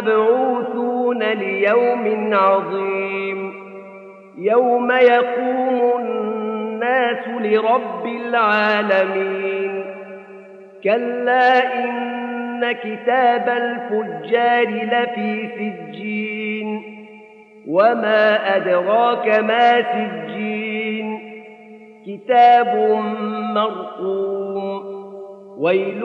مبعوثون ليوم عظيم. يوم يقوم الناس لرب العالمين. كلا إن كتاب الفجار لفي سجين. وما أدراك ما سجين. كتاب مرقوم. ويل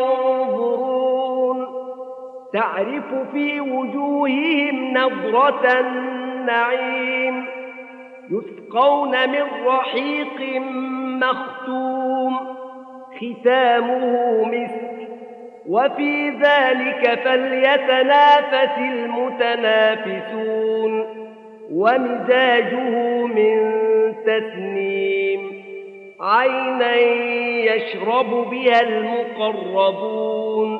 تعرف في وجوههم نظرة النعيم يسقون من رحيق مختوم ختامه مسك. وفي ذلك فليتنافس المتنافسون. ومزاجه من تسنيم. عينا يشرب بها المقربون.